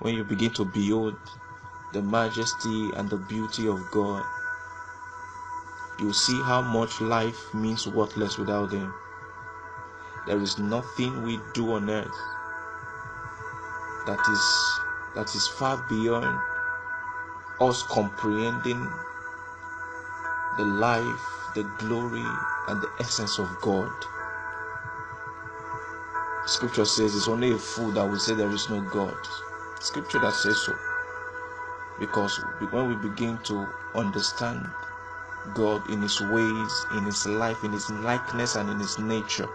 when you begin to behold the majesty and the beauty of God, you see how much life means worthless without Him. There is nothing we do on earth that is that is far beyond us comprehending the life, the glory, and the essence of God. Scripture says it's only a fool that will say there is no God. Scripture that says so. Because when we begin to understand God in His ways, in His life, in His likeness, and in His nature,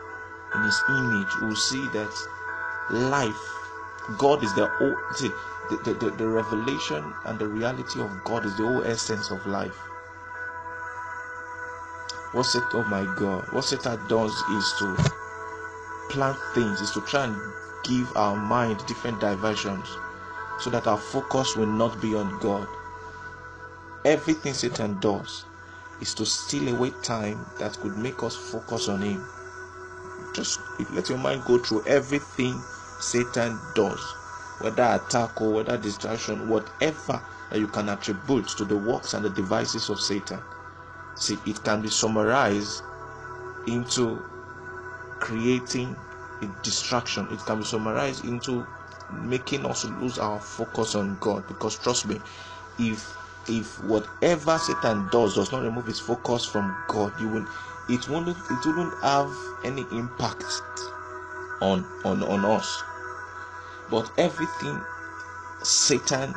in His image, we'll see that life, God is the whole, see, the, the, the revelation and the reality of God is the whole essence of life. What Satan, oh my God, what Satan does is to plant things, is to try and give our mind different diversions so that our focus will not be on God. Everything Satan does is to steal away time that could make us focus on Him. Just let your mind go through everything Satan does, whether attack or whether distraction, whatever that you can attribute to the works and the devices of Satan. See, it can be summarized into creating a distraction. It can be summarized into making us lose our focus on God. Because trust me, if if whatever Satan does does not remove his focus from God, you will it won't it wouldn't have any impact on on on us. But everything Satan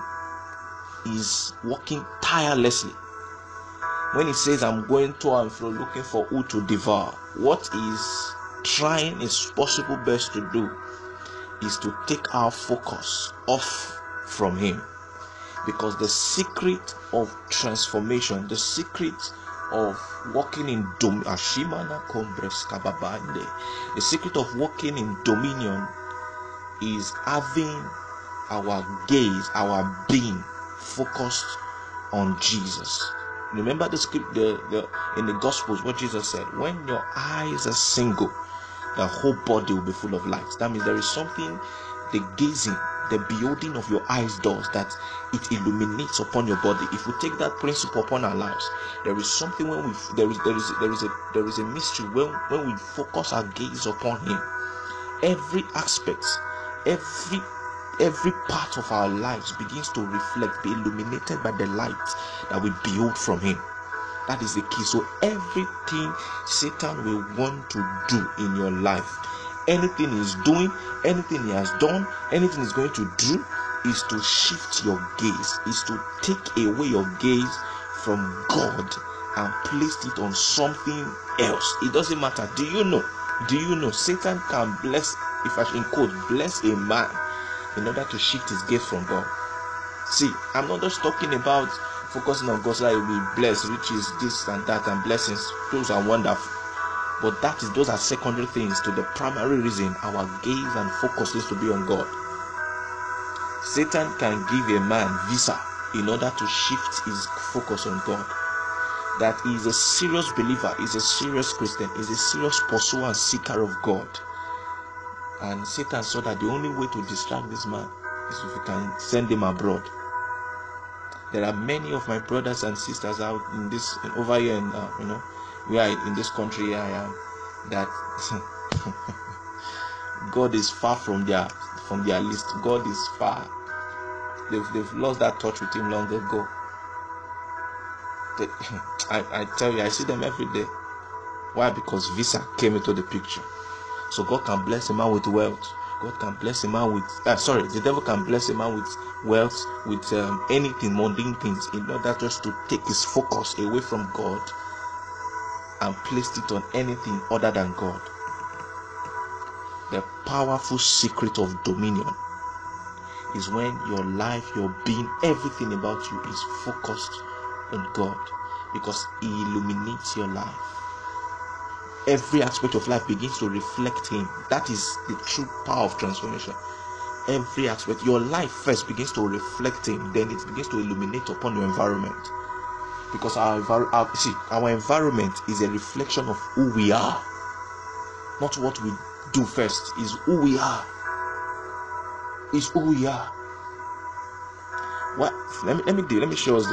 is working tirelessly. When he says, I'm going to and fro looking for who to devour, what is trying his possible best to do is to take our focus off from him. Because the secret of transformation the secret of walking in dom the secret of walking in dominion is having our gaze our being focused on jesus. Remember the script the, the in the gospels what jesus said when your eyes are single the whole body will be full of light. That means there is something the gazing, the beholding of your eyes does that it illuminates upon your body. If we take that principle upon our lives, there is something when we there is there is there is a there is a mystery when when we focus our gaze upon Him. Every aspect, every every part of our lives begins to reflect, be illuminated by the light that we behold from Him. That is the key. So everything Satan will want to do in your life, anything he's doing, anything he has done, anything he's going to do, is to shift your gaze, is to take away your gaze from God and place it on something else. It doesn't matter. Do you know? Do you know Satan can bless, if I should quote, bless a man in order to shift his gaze from God? See, I'm not just talking about focusing on God so that you will be blessed, riches, this and that, and blessings. Those are wonderful. But that is those are secondary things to the primary reason our gaze and focus is to be on God. Satan can give a man visa in order to shift his focus on God. That he is a serious believer, is a serious Christian, is a serious pursuer and seeker of God. And Satan saw that the only way to distract this man is if he can send him abroad there are many of my brothers and sisters out in this over here in uh, you know where I, in this country I am that God is far from their from their list. God is far. They've, they've lost that touch with Him long ago. I, I tell you, I see them every day. Why? Because visa came into the picture. So God can bless a man with wealth. God can bless a man with, uh, sorry, the devil can bless a man with wealth, with um, anything, mundane things, in order just to take his focus away from God and place it on anything other than God. The powerful secret of dominion is when your life, your being, everything about you is focused on God because He illuminates your life every aspect of life begins to reflect Him. That is the true power of transformation. Every aspect, your life first begins to reflect Him, then it begins to illuminate upon your environment. Because our, our see, our environment is a reflection of who we are, not what we do first. Is who we are. Is who we are. what let me let me do let me show us this